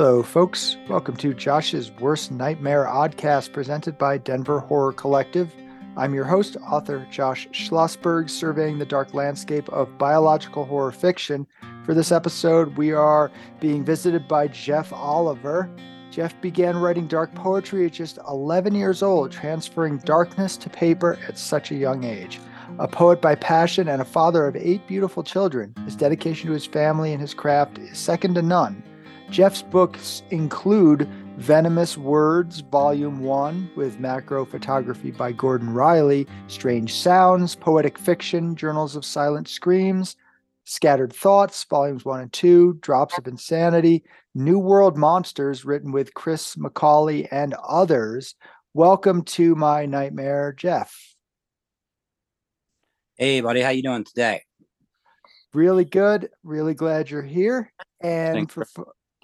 Hello, folks. Welcome to Josh's Worst Nightmare Oddcast presented by Denver Horror Collective. I'm your host, author Josh Schlossberg, surveying the dark landscape of biological horror fiction. For this episode, we are being visited by Jeff Oliver. Jeff began writing dark poetry at just 11 years old, transferring darkness to paper at such a young age. A poet by passion and a father of eight beautiful children, his dedication to his family and his craft is second to none. Jeff's books include Venomous Words, Volume 1, with macro photography by Gordon Riley, Strange Sounds, Poetic Fiction, Journals of Silent Screams, Scattered Thoughts, Volumes 1 and 2, Drops of Insanity, New World Monsters, written with Chris McCauley and others. Welcome to my nightmare, Jeff. Hey, buddy, how you doing today? Really good. Really glad you're here. And for,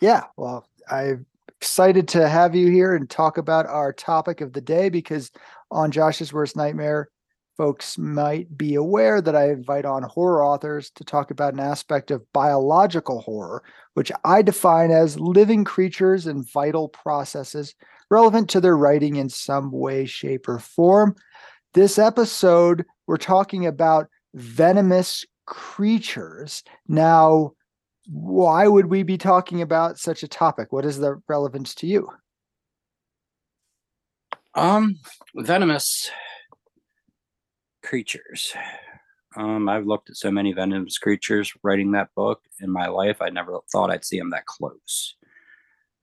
yeah, well, I'm excited to have you here and talk about our topic of the day because on Josh's Worst Nightmare, folks might be aware that I invite on horror authors to talk about an aspect of biological horror, which I define as living creatures and vital processes relevant to their writing in some way, shape, or form. This episode, we're talking about venomous creatures. Now, why would we be talking about such a topic? What is the relevance to you? Um, venomous creatures. Um, I've looked at so many venomous creatures writing that book in my life. I never thought I'd see them that close.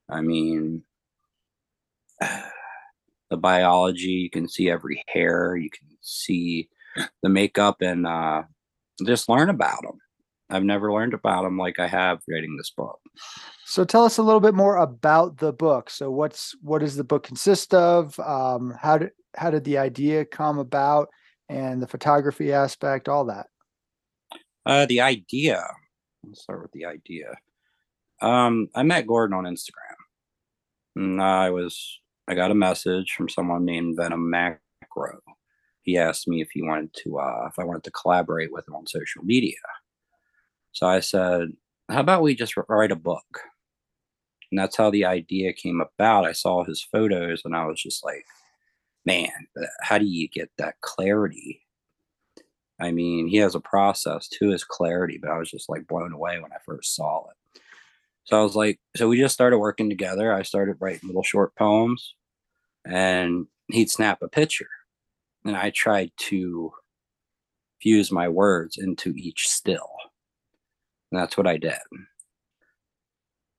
I mean, the biology, you can see every hair, you can see the makeup, and uh, just learn about them. I've never learned about them like I have writing this book. So tell us a little bit more about the book. So what's what does the book consist of? Um, how did how did the idea come about, and the photography aspect, all that? Uh, the idea. Let's start with the idea. Um, I met Gordon on Instagram, and I was I got a message from someone named Venom Macro. He asked me if he wanted to uh, if I wanted to collaborate with him on social media. So I said, how about we just write a book? And that's how the idea came about. I saw his photos and I was just like, man, how do you get that clarity? I mean, he has a process to his clarity, but I was just like blown away when I first saw it. So I was like, so we just started working together. I started writing little short poems and he'd snap a picture. And I tried to fuse my words into each still. And that's what I did.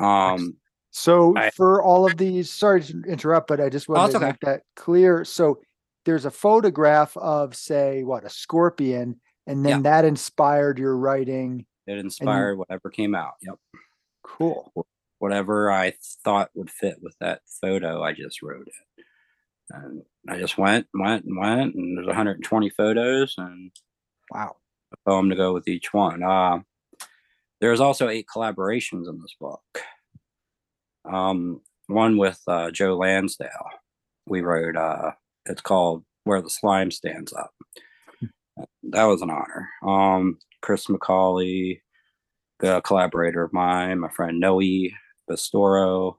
Um, so I, for all of these, sorry to interrupt, but I just want to okay. make that clear. So there's a photograph of, say, what a scorpion, and then yeah. that inspired your writing. It inspired and, whatever came out. Yep. Cool. Whatever I thought would fit with that photo, I just wrote it. And I just went, went, and went, and there's 120 photos, and wow, a poem to go with each one. Uh, there's also eight collaborations in this book. Um, one with uh, Joe Lansdale. We wrote. Uh, it's called "Where the Slime Stands Up." that was an honor. Um, Chris McCauley, the collaborator of mine, my friend Noe Bastoro.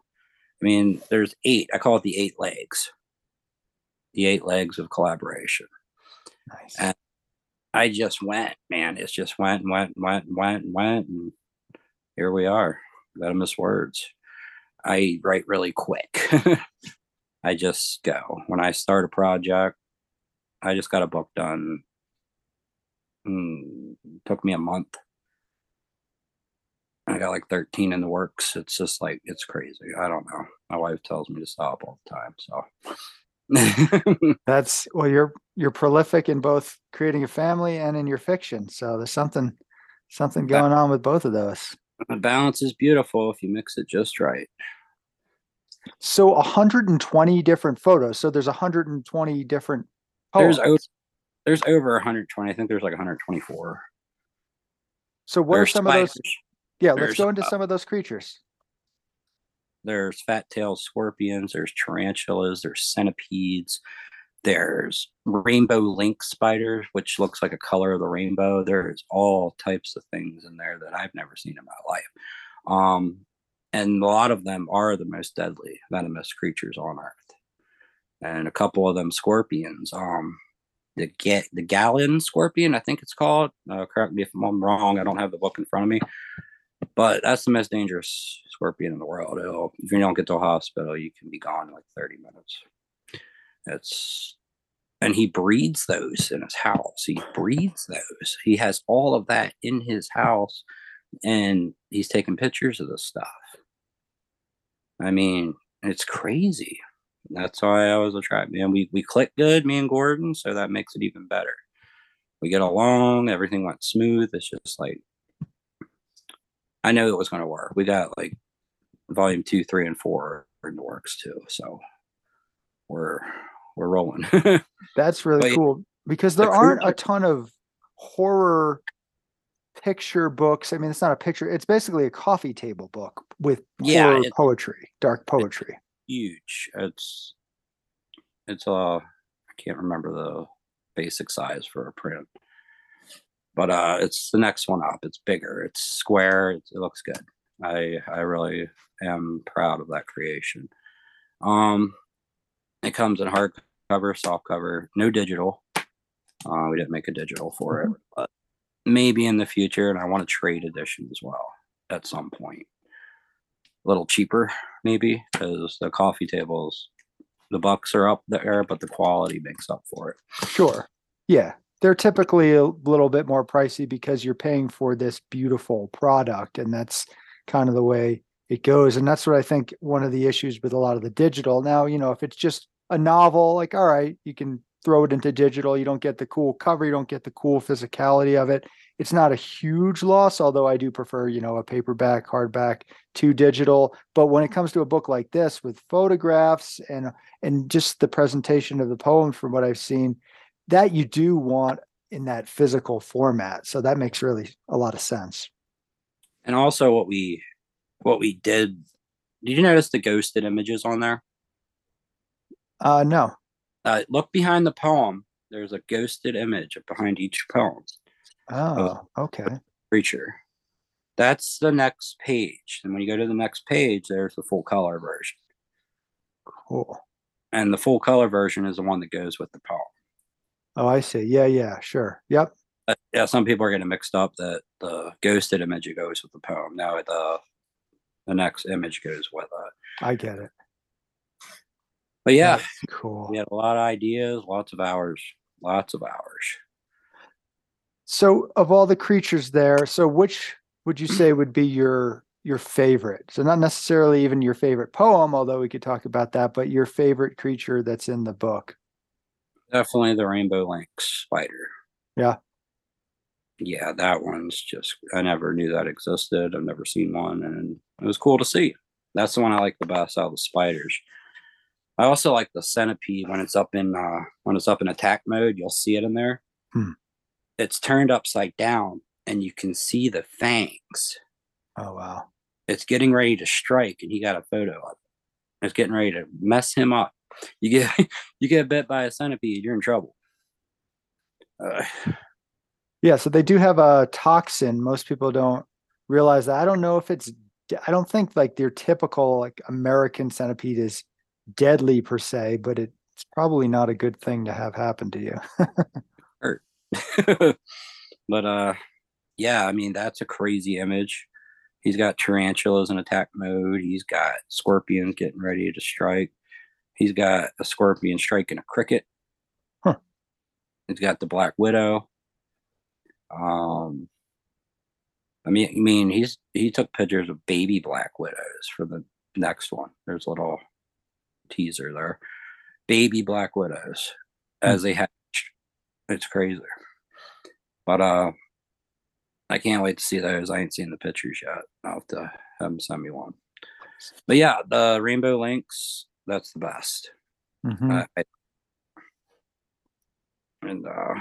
I mean, there's eight. I call it the eight legs. The eight legs of collaboration. Nice. And I just went, man. It just went and went and went and went and went. And here we are. Venomous words. I write really quick. I just go. When I start a project, I just got a book done. Mm, took me a month. I got like 13 in the works. It's just like, it's crazy. I don't know. My wife tells me to stop all the time. So That's well, you're you're prolific in both creating a family and in your fiction. So there's something something going on with both of those. The balance is beautiful if you mix it just right. So 120 different photos. So there's 120 different poems. There's over, there's over 120. I think there's like 124. So what there's are some spiders. of those? Yeah, let's go into uh, some of those creatures. There's fat-tailed scorpions, there's tarantulas, there's centipedes, there's rainbow lynx spiders, which looks like a color of the rainbow. There's all types of things in there that I've never seen in my life. Um, and a lot of them are the most deadly venomous creatures on earth and a couple of them scorpions um the get the gallon scorpion i think it's called uh, correct me if i'm wrong i don't have the book in front of me but that's the most dangerous scorpion in the world It'll, if you don't get to a hospital you can be gone in like 30 minutes it's and he breeds those in his house he breeds those he has all of that in his house and he's taking pictures of this stuff I mean, it's crazy. That's why I was attracted. man. we we click good, me and Gordon, so that makes it even better. We get along, everything went smooth. It's just like I know it was gonna work. We got like volume two, three, and four in the works too. So we're we're rolling. That's really but, cool because there the aren't a ton of horror picture books. I mean, it's not a picture; it's basically a coffee table book with yeah, poetry, dark poetry. huge. It's it's uh, I can't remember the basic size for a print, but uh, it's the next one up. It's bigger. It's square. It, it looks good. I I really am proud of that creation. Um, it comes in hardcover, soft cover, no digital. Uh, we didn't make a digital for it, mm-hmm. but maybe in the future, and I want a trade edition as well at some point. A little cheaper, maybe, because the coffee tables, the bucks are up there, but the quality makes up for it. Sure. Yeah. They're typically a little bit more pricey because you're paying for this beautiful product. And that's kind of the way it goes. And that's what I think one of the issues with a lot of the digital. Now, you know, if it's just a novel, like, all right, you can throw it into digital. You don't get the cool cover, you don't get the cool physicality of it. It's not a huge loss, although I do prefer, you know, a paperback, hardback to digital. But when it comes to a book like this with photographs and and just the presentation of the poem from what I've seen, that you do want in that physical format. So that makes really a lot of sense. And also what we what we did did you notice the ghosted images on there? Uh no. Uh, look behind the poem. There's a ghosted image behind each poem. Oh, okay. Creature. That's the next page. And when you go to the next page, there's the full color version. Cool. And the full color version is the one that goes with the poem. Oh, I see. Yeah, yeah, sure. Yep. Uh, yeah, some people are getting mixed up that the ghosted image goes with the poem. Now the the next image goes with it. I get it. But yeah, That's cool. We had a lot of ideas, lots of hours, lots of hours. So, of all the creatures there, so which would you say would be your your favorite? So, not necessarily even your favorite poem, although we could talk about that, but your favorite creature that's in the book. Definitely the rainbow lynx spider. Yeah. Yeah, that one's just I never knew that existed. I've never seen one, and it was cool to see. That's the one I like the best out of the spiders. I also like the centipede when it's up in uh, when it's up in attack mode. You'll see it in there. Hmm. It's turned upside down, and you can see the fangs. Oh wow! It's getting ready to strike, and he got a photo of it. It's getting ready to mess him up. You get you get bit by a centipede, you're in trouble. Uh, yeah, so they do have a toxin. Most people don't realize that. I don't know if it's. I don't think like their typical like American centipede is deadly per se, but it's probably not a good thing to have happen to you. But uh yeah, I mean that's a crazy image. He's got tarantulas in attack mode. He's got scorpions getting ready to strike. He's got a scorpion striking a cricket. Huh. He's got the black widow. Um I mean, I mean, he's he took pictures of baby black widows for the next one. There's a little teaser there. Baby Black Widows as hmm. they hatch. It's crazy. But uh I can't wait to see those. I ain't seen the pictures yet. I'll have to have them send me one. But yeah, the Rainbow lynx, that's the best. Mm-hmm. Uh, I, and uh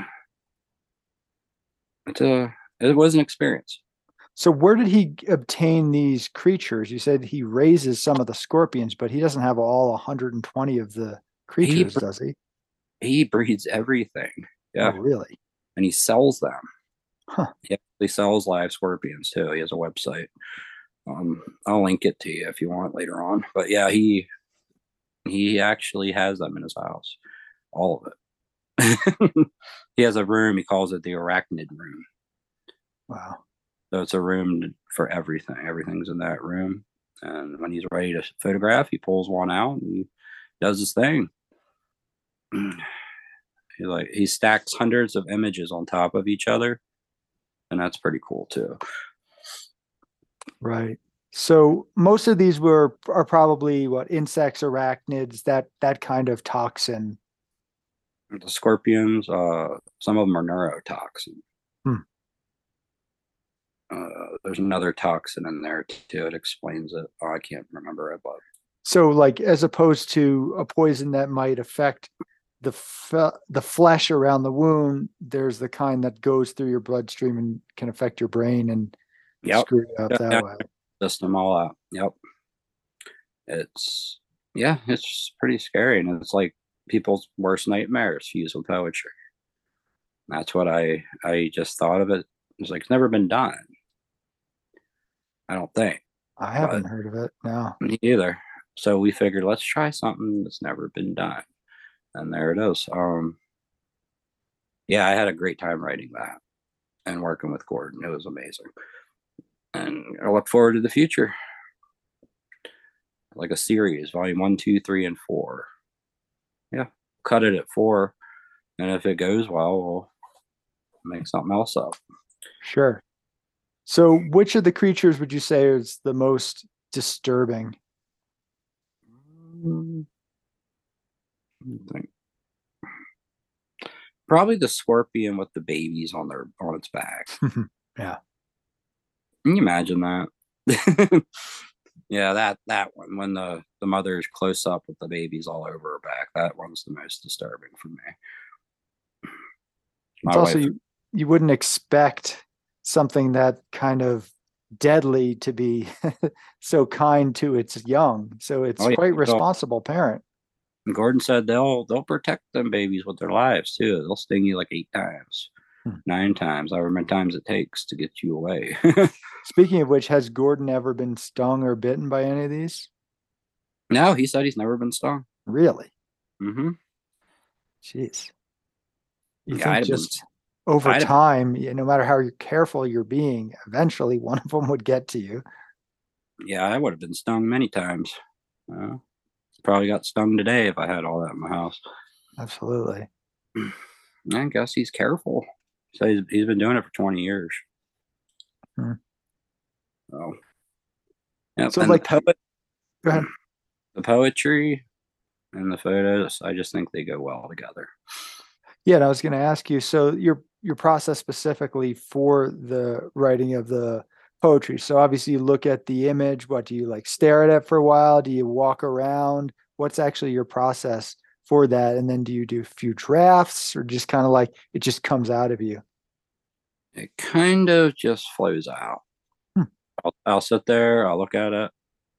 it's a it was an experience. So where did he obtain these creatures? You said he raises some of the scorpions, but he doesn't have all 120 of the creatures, he, does he? He breeds everything. Yeah. Oh, really? And he sells them. Huh. He sells live scorpions too. He has a website. Um, I'll link it to you if you want later on. But yeah, he he actually has them in his house, all of it. he has a room. He calls it the arachnid room. Wow. So it's a room for everything. Everything's in that room. And when he's ready to photograph, he pulls one out and does his thing. he like he stacks hundreds of images on top of each other, and that's pretty cool too. Right. So most of these were are probably what insects, arachnids, that that kind of toxin. The scorpions, uh, some of them are neurotoxin. Hmm. Uh, there's another toxin in there too. It explains it. Oh, I can't remember it, but So like as opposed to a poison that might affect the fe- the flesh around the wound, there's the kind that goes through your bloodstream and can affect your brain and yep, screw you up that way. list them all out. Yep. It's yeah, it's pretty scary, and it's like people's worst nightmares with poetry. That's what I I just thought of it. It's like it's never been done. I don't think I haven't heard of it. No. me either. So we figured let's try something that's never been done, and there it is. Um, yeah, I had a great time writing that and working with Gordon. It was amazing, and I look forward to the future, like a series, volume one, two, three, and four. Yeah, cut it at four, and if it goes well, we'll make something else up. Sure. So which of the creatures would you say is the most disturbing? Mm, think. Probably the scorpion with the babies on their on its back. Yeah. Can you imagine that? yeah, that that one when the the mother is close up with the babies all over her back. That one's the most disturbing for me. My It's also wife- you, you wouldn't expect something that kind of deadly to be so kind to its young. So it's Oh, yeah, quite responsible parent. Gordon said they'll they'll protect them babies with their lives too. They'll sting you like eight times, Hmm. nine times, however many times it takes to get you away. Speaking of which, has Gordon ever been stung or bitten by any of these? no, he said he's never been stung. Really? Mm-hmm. Jeez. You Yeah, think have been- just over I'd time, y- no matter how you're careful you're being, eventually one of them would get to you. Yeah, I would have been stung many times. Uh, probably got stung today if I had all that in my house. Absolutely. I guess he's careful. So he's, he's been doing it for 20 years. Hmm. So, yeah, So, like- the, poet, Go ahead. the poetry and the photos, I just think they go well together. Yeah, and I was going to ask you. So your your process specifically for the writing of the poetry. So obviously you look at the image. What do you like? Stare at it for a while? Do you walk around? What's actually your process for that? And then do you do a few drafts, or just kind of like it just comes out of you? It kind of just flows out. Hmm. I'll, I'll sit there, I'll look at it,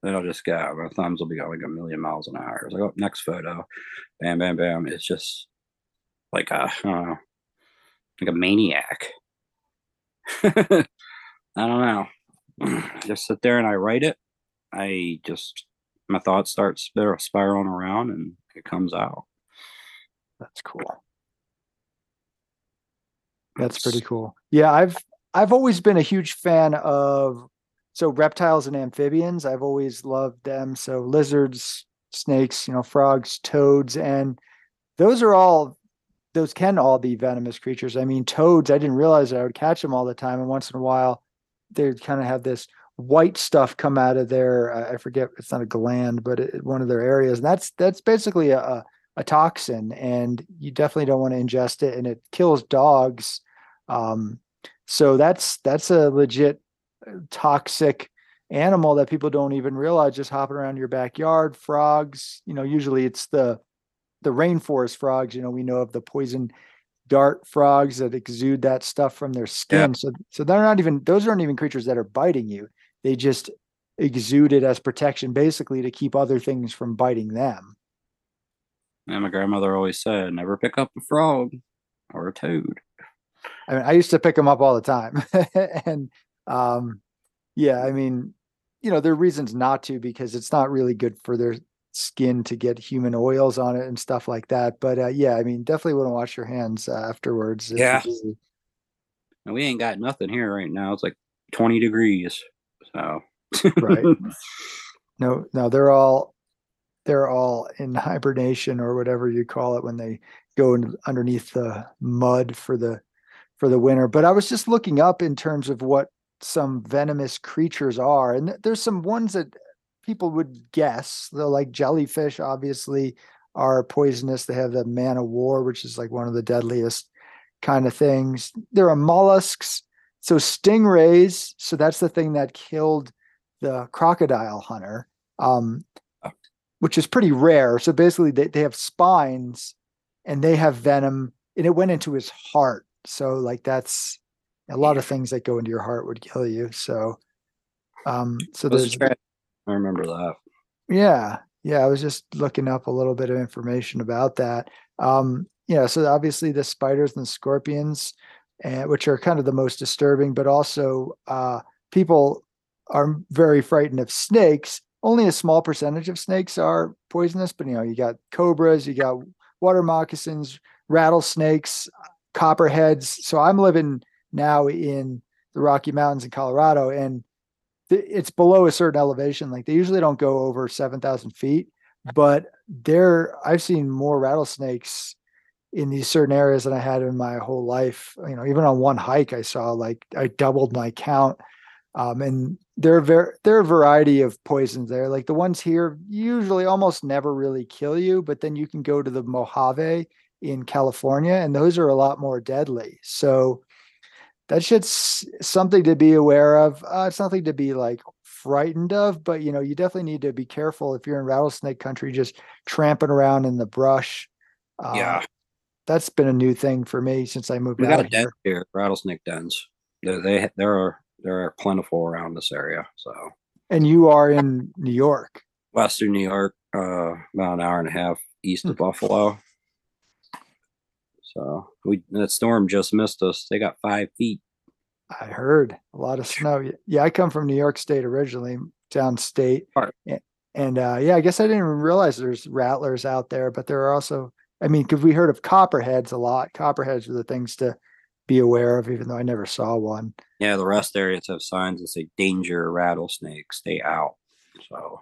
then I'll just go. My thumbs will be going a million miles an hour. It's like, oh, next photo, bam, bam, bam. It's just like a, I don't know, like a maniac. I don't know. I just sit there and I write it. I just, my thoughts start spir- spiraling around and it comes out. That's cool. That's pretty cool. Yeah, I've I've always been a huge fan of so reptiles and amphibians. I've always loved them. So lizards, snakes, you know, frogs, toads, and those are all those can all be venomous creatures. I mean, toads, I didn't realize I would catch them all the time, and once in a while, they kind of have this white stuff come out of their I I forget it's not a gland, but it, one of their areas, and that's that's basically a, a a toxin and you definitely don't want to ingest it and it kills dogs um, so that's that's a legit uh, toxic animal that people don't even realize just hopping around your backyard frogs you know usually it's the the rainforest frogs you know we know of the poison dart frogs that exude that stuff from their skin. So so they're not even those aren't even creatures that are biting you. They just exude it as protection basically to keep other things from biting them. And my grandmother always said, never pick up a frog or a toad. I mean, I used to pick them up all the time, and um, yeah, I mean, you know, there are reasons not to because it's not really good for their skin to get human oils on it and stuff like that. But uh, yeah, I mean, definitely want to wash your hands uh, afterwards. Yeah. And we ain't got nothing here right now. It's like 20 degrees. So, right. No, no, they're all they're all in hibernation or whatever you call it when they go in underneath the mud for the for the winter. But I was just looking up in terms of what some venomous creatures are, and there's some ones that people would guess. They're like jellyfish, obviously, are poisonous. They have the man of war, which is like one of the deadliest kind of things. There are mollusks. So stingrays, so that's the thing that killed the crocodile hunter, um, which is pretty rare. So basically, they, they have spines and they have venom, and it went into his heart. So like that's a lot of things that go into your heart would kill you. So, um, so there's I remember that. Yeah, yeah. I was just looking up a little bit of information about that. Um, yeah, so obviously the spiders and the scorpions, uh, which are kind of the most disturbing, but also uh, people are very frightened of snakes. Only a small percentage of snakes are poisonous, but you know, you got cobras, you got water moccasins, rattlesnakes, copperheads. So I'm living now in the Rocky Mountains in Colorado, and it's below a certain elevation. Like they usually don't go over 7,000 feet, but there I've seen more rattlesnakes in these certain areas than I had in my whole life. You know, even on one hike, I saw like I doubled my count. Um, and there are ver- there are a variety of poisons there. Like the ones here usually almost never really kill you, but then you can go to the Mojave in California, and those are a lot more deadly. So that shit's something to be aware of. Uh, it's nothing to be like frightened of, but you know, you definitely need to be careful if you're in rattlesnake country, just tramping around in the brush. Uh, yeah, that's been a new thing for me since I moved we out got a den here. Rattlesnake dens. They, they there are there are plentiful around this area. So, and you are in New York, Western New York, uh, about an hour and a half east of hmm. Buffalo. So we that storm just missed us. They got five feet. I heard a lot of snow. Yeah, I come from New York State originally, downstate. Right. And uh, yeah, I guess I didn't even realize there's rattlers out there, but there are also, I mean, because we heard of copperheads a lot. Copperheads are the things to be aware of, even though I never saw one. Yeah, the rest areas have signs that say danger rattlesnake, stay out. So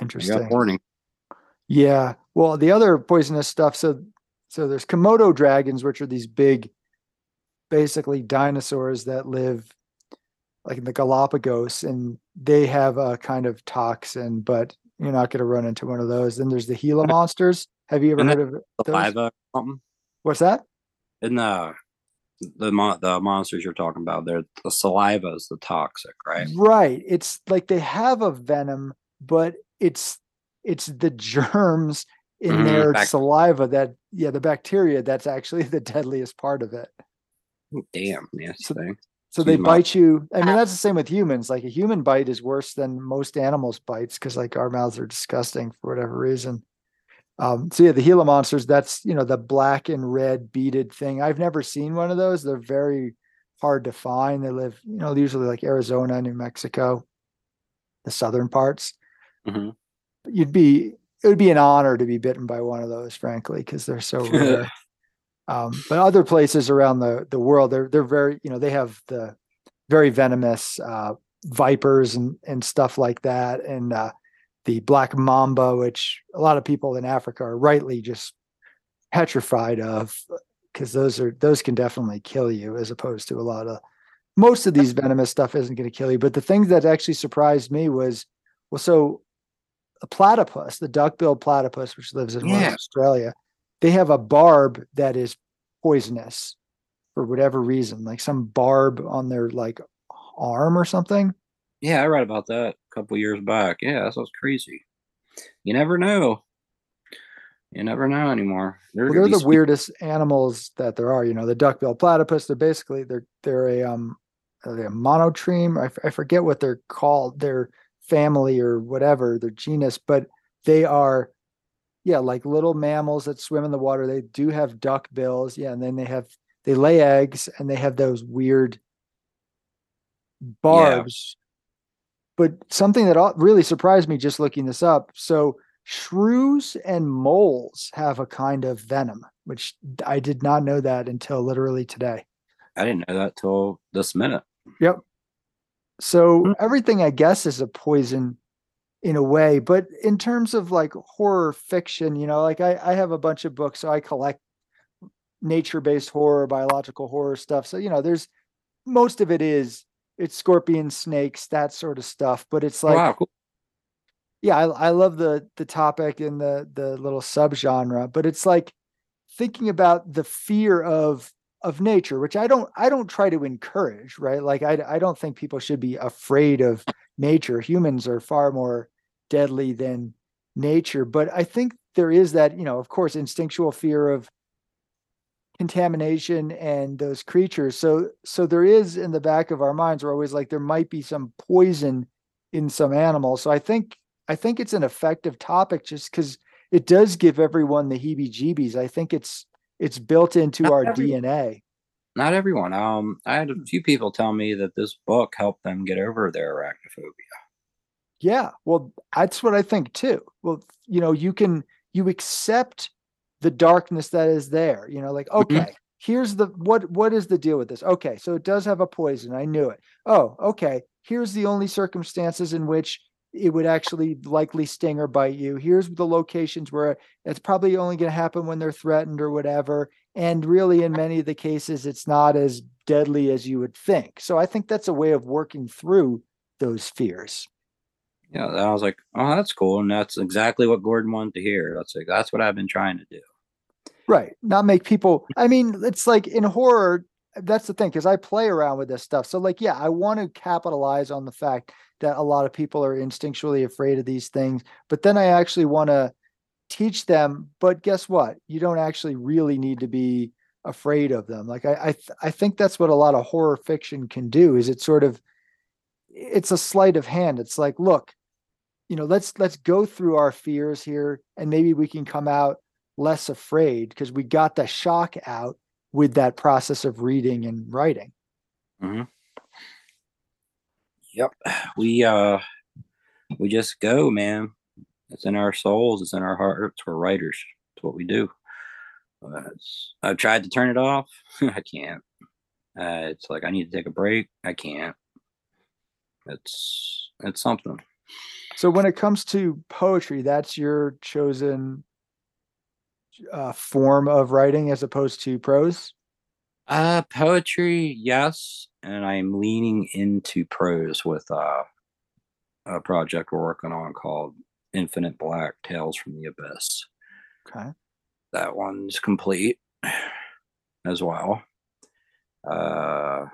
interesting. warning. Yeah. Well, the other poisonous stuff. So so there's Komodo dragons, which are these big, basically dinosaurs that live like in the Galapagos, and they have a kind of toxin, but you're not going to run into one of those. Then there's the Gila monsters. Have you ever heard of saliva uh, something? What's that? In uh, the the mo- the monsters you're talking about, they're the saliva is the toxic, right? Right. It's like they have a venom, but it's it's the germs in mm-hmm. their Bac- saliva that yeah the bacteria that's actually the deadliest part of it. Damn nasty so, thing. so they bite. you. I mean that's the same with humans. Like a human bite is worse than most animals bites because like our mouths are disgusting for whatever reason. Um so yeah the gila monsters that's you know the black and red beaded thing. I've never seen one of those. They're very hard to find. They live you know usually like arizona new mexico the southern parts. Mm-hmm. you'd be it would be an honor to be bitten by one of those, frankly, because they're so rare. um, but other places around the the world, they're they're very you know they have the very venomous uh, vipers and and stuff like that, and uh, the black mamba, which a lot of people in Africa are rightly just petrified of, because those are those can definitely kill you, as opposed to a lot of most of these venomous stuff isn't going to kill you. But the thing that actually surprised me was well, so platypus, the duck-billed platypus, which lives in yeah. Australia, they have a barb that is poisonous for whatever reason, like some barb on their like arm or something. Yeah, I read about that a couple years back. Yeah, that was crazy. You never know. You never know anymore. They're, well, they're the weirdest animals that there are. You know, the duck-billed platypus. They're basically they're they're a um they're a monotreme. I, f- I forget what they're called. They're family or whatever, their genus, but they are, yeah, like little mammals that swim in the water. They do have duck bills. Yeah. And then they have, they lay eggs and they have those weird barbs. but something that really surprised me just looking this up. So shrews and moles have a kind of venom, which I did not know that until literally today. I didn't know that till this minute. Yep. So Hmm. everything I guess is a poison in a way, but in terms of like horror fiction, you know, like I, I have a bunch of books, so I collect nature-based horror, biological horror stuff. So, you know, there's most of it is it's scorpions, snakes, that sort of stuff. But it's like wow, cool. yeah, I, I love the the topic and the the little subgenre, but it's like thinking about the fear of of nature, which I don't I don't try to encourage, right? Like I I don't think people should be afraid of nature. Humans are far more deadly than nature, but I think there is that, you know, of course, instinctual fear of contamination and those creatures. So so there is in the back of our minds, we're always like there might be some poison in some animal. So I think I think it's an effective topic just because it does give everyone the heebie-jeebies. I think it's it's built into Not our every- DNA. Not everyone. Um, I had a few people tell me that this book helped them get over their arachnophobia. Yeah, well, that's what I think too. Well, you know, you can you accept the darkness that is there. You know, like okay, here's the what what is the deal with this? Okay, so it does have a poison. I knew it. Oh, okay. Here's the only circumstances in which it would actually likely sting or bite you. Here's the locations where it's probably only going to happen when they're threatened or whatever. And really, in many of the cases, it's not as deadly as you would think. So I think that's a way of working through those fears. Yeah, I was like, oh, that's cool, and that's exactly what Gordon wanted to hear. That's like that's what I've been trying to do. Right. Not make people, I mean, it's like in horror, that's the thing, because I play around with this stuff. So, like, yeah, I want to capitalize on the fact that a lot of people are instinctually afraid of these things, but then I actually want to teach them. But guess what? You don't actually really need to be afraid of them. Like, I, I, th- I think that's what a lot of horror fiction can do is it sort of, it's a sleight of hand. It's like, look, you know, let's, let's go through our fears here and maybe we can come out less afraid because we got the shock out with that process of reading and writing. Yep, we uh, we just go, man. It's in our souls. It's in our hearts. We're writers. It's what we do. Uh, I've tried to turn it off. I can't. Uh, it's like I need to take a break. I can't. It's it's something. So when it comes to poetry, that's your chosen uh, form of writing as opposed to prose. Uh, poetry, yes, and I'm leaning into prose with uh, a project we're working on called Infinite Black Tales from the Abyss. Okay. That one's complete as well. Uh,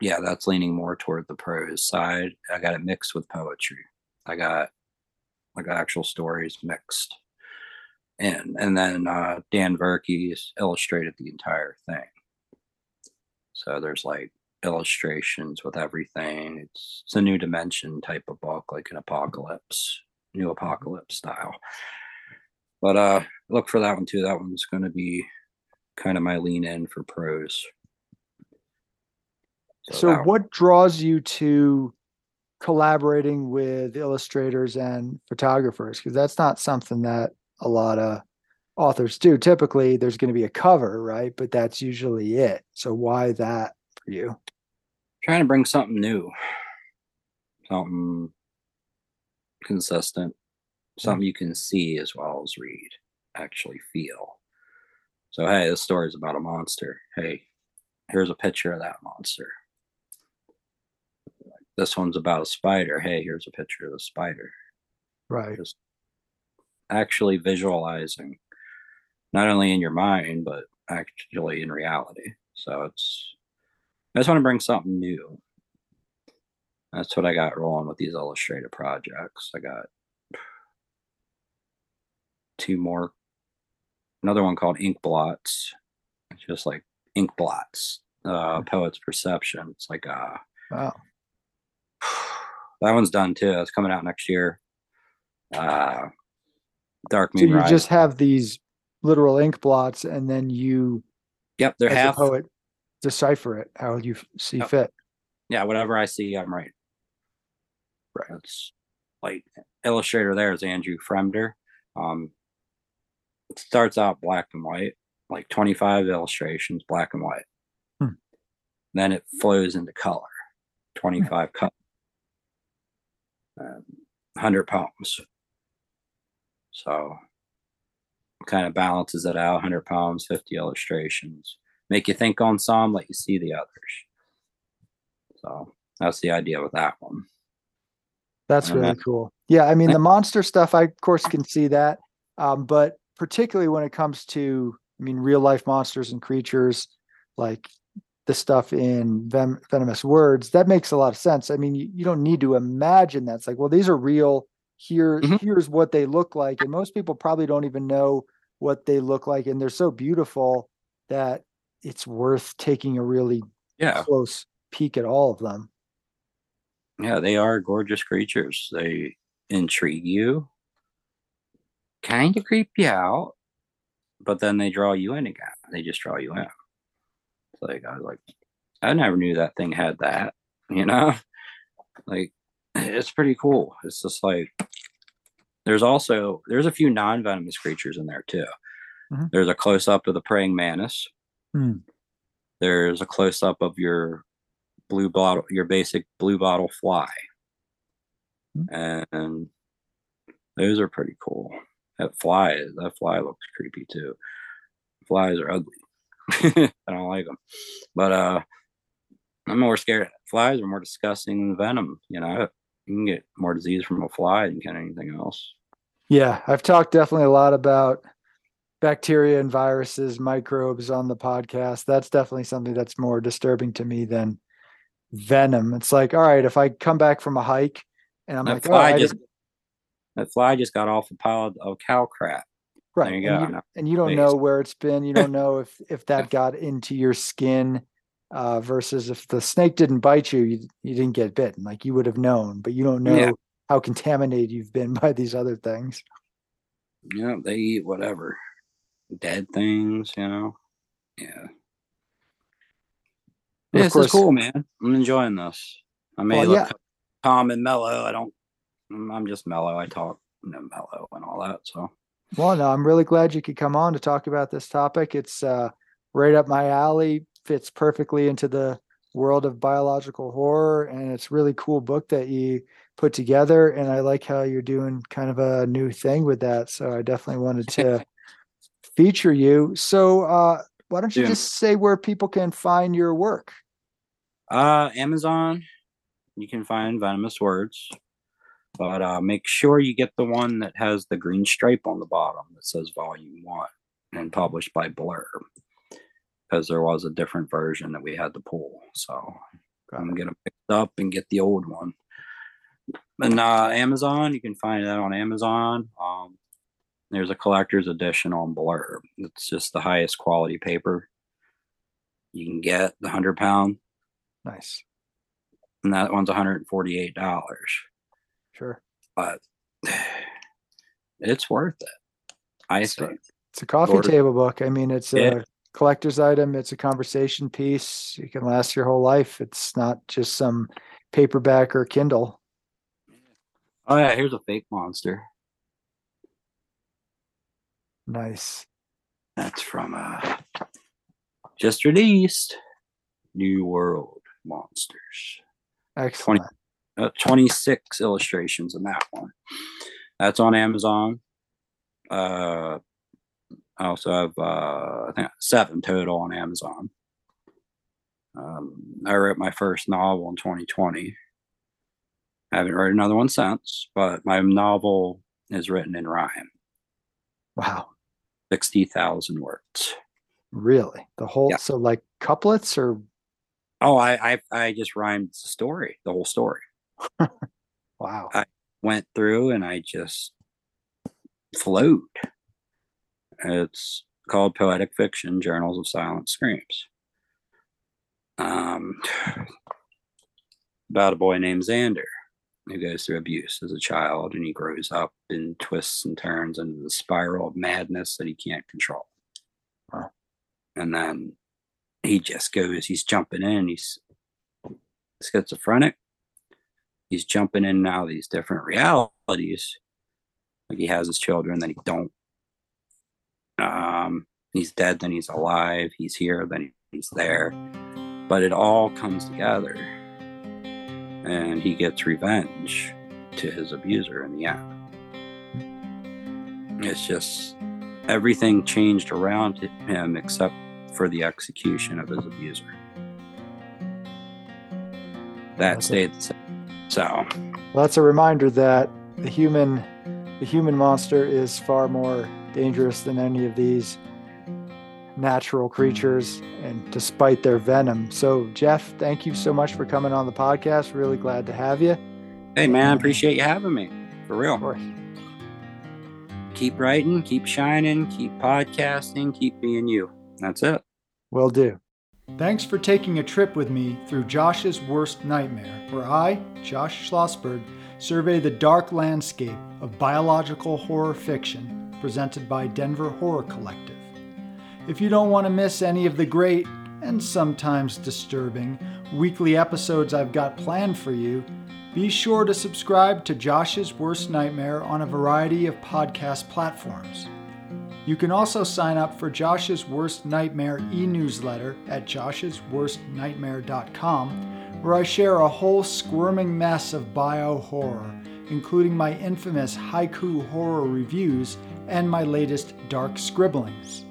yeah, that's leaning more toward the prose side. I got it mixed with poetry. I got like actual stories mixed in, and then uh, Dan Verkey's illustrated the entire thing. So there's like illustrations with everything. It's, it's a new dimension type of book, like an apocalypse, new apocalypse style. But uh, look for that one too. That one's going to be kind of my lean in for prose. So, one- what draws you to collaborating with illustrators and photographers? Because that's not something that a lot of authors do. Typically, there's going to be a cover, right? But that's usually it. So, why that for you? trying to bring something new, something consistent, hmm. something you can see as well as read, actually feel. So, hey, this story is about a monster. Hey, here's a picture of that monster. This one's about a spider. Hey, here's a picture of the spider. Right. Just actually visualizing, not only in your mind, but actually in reality. So it's, I just want to bring something new. That's what I got rolling with these illustrated projects. I got two more, another one called Ink Blots. It's just like ink blots, uh, Poet's Perception. It's like, uh, Wow. that one's done too. It's coming out next year. Uh, Dark So you Rising. just have these literal ink blots, and then you, Yep, they're as half. a poet, decipher it how you see Yep. fit. Yeah, whatever I see, I'm right. Right. It's like illustrator there is Andrew Fremder. Um, it starts out black and white, like 25 illustrations, black and white. Hmm. Then it flows into color, 25 color, um, 100 poems. So kind of balances it out 100 poems, 50 illustrations. Make you think on some, let you see the others. So that's the idea with that one. That's And really that- cool. Yeah, I mean the monster stuff, I of course can see that, um, but particularly when it comes to, I mean, real life monsters and creatures, like the stuff in Ven- venomous words, that makes a lot of sense. I mean, you, you don't need to imagine that. It's like, well, these are real. Here, Mhm. here's what they look like, and most people probably don't even know what they look like, and they're so beautiful that it's worth taking a really Yeah. close peek at all of them. Yeah, they are gorgeous creatures. They intrigue you, kind of creep you out, but then they draw you in again. They just draw you in. It's like I was like, I never knew that thing had that. You know, like it's pretty cool. It's just like there's also there's a few non-venomous creatures in there too. Mhm. There's a close up of the praying mantis. Hmm. There's a close up of your blue bottle, your basic blue bottle fly, and those are pretty cool. That fly, that fly looks creepy too. Flies are ugly. I don't like them, but uh, I'm more scared. Flies are more disgusting than venom. You know, you can get more disease from a fly than can anything else. Yeah, I've talked definitely a lot about bacteria and viruses, microbes on the podcast. That's definitely something that's more disturbing to me than venom. It's like, all right, if I come back from a hike and I'm that like, oh, fly I just that fly just got off a pile of- cow crap. right, you and, you, and you don't know where it's been. You don't know if if that got into your skin. Uh, versus if the snake didn't bite you, you, you didn't get bitten. Like you would have known, but you don't know Yeah. how contaminated you've been by these other things. Know, they eat whatever dead things. You know, yeah. Yeah, this is cool, man. I'm enjoying this. I may Well, look yeah. calm and mellow. I don't. I'm I'm just mellow. I talk you know, mellow and all that. So Well, no, I'm really glad you could come on to talk about this topic. It's uh, right up my alley, fits perfectly into the world of biological horror, and it's a really cool book that you put together. And I like how you're doing kind of a new thing with that. So I definitely wanted to feature you. So uh, why don't you Yeah. just say where people can find your work? Uh, Amazon, you can find venomous words, but uh, make sure you get the one that has the green stripe on the bottom that says Volume One and published by Blurb, because there was a different version that we had to pull. So I'm gonna pick picked up and get the old one. And uh, Amazon, you can find that on Amazon. Um, there's a collector's edition on Blurb. It's just the highest quality paper you can get, the hundred pound Nice. and that one's $148 Sure. but it's worth it i So- think It's a coffee table book. I mean, it's a collector's item. It's a conversation piece. You can last your whole life. It's not just some paperback or Kindle. oh yeah here's a fake monster Nice. that's from uh just released new world monsters Excellent. uh, 26 illustrations in that one that's on amazon uh i also have uh i think seven total on amazon um i wrote my first novel in 2020 I haven't read another one since but my novel is written in rhyme Wow. 60,000 words Really? The whole Yeah. so like couplets or oh I, I i just rhymed the story the whole story wow. I- went through and I just flowed. It's called Poetic Fiction Journals of Silent Screams. Um, about a boy named Xander who goes through abuse as a child and he grows up and twists and turns into the spiral of madness that he can't control. Wow. And then he just goes, he's jumping in, he's schizophrenic, he's jumping in now these different realities. Like he has his children, then he don't. Um, he's dead, then he's alive. He's here, then he's there. But it all comes together, and he gets revenge to his abuser in the end. It's just everything changed around him except for the execution of his abuser. That Okay. stayed the same. So Well, that's a reminder that the human the human monster is far more dangerous than any of these natural creatures and despite their venom. So Jeff, thank you so much for coming on the podcast. Really glad to have you. hey man, appreciate you having me. For real. Of course. Keep writing, keep shining, keep podcasting, keep being you. That's it. Will do. Thanks for taking a trip with me through Josh's Worst Nightmare, where I, Josh Schlossberg, survey the dark landscape of biological horror fiction presented by Denver Horror Collective. If you don't want to miss any of the great and sometimes disturbing weekly episodes I've got planned for you, be sure to subscribe to Josh's Worst Nightmare on a variety of podcast platforms. You can also sign up for Josh's Worst Nightmare e newsletter at josh'sworstnightmare.com, where I share a whole squirming mess of bio horror, including my infamous haiku horror reviews and my latest dark scribblings.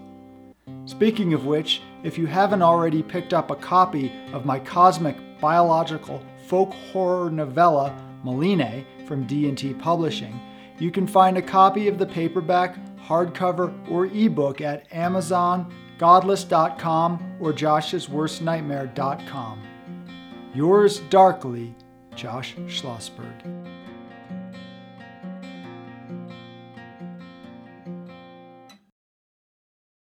Speaking of which, if you haven't already picked up a copy of my cosmic biological folk horror novella Malign from D&T Publishing, you can find a copy of the paperback, hardcover, or ebook at Amazon, Godless.com, or Josh'sWorstNightmare.com. Yours darkly, Josh Schlossberg.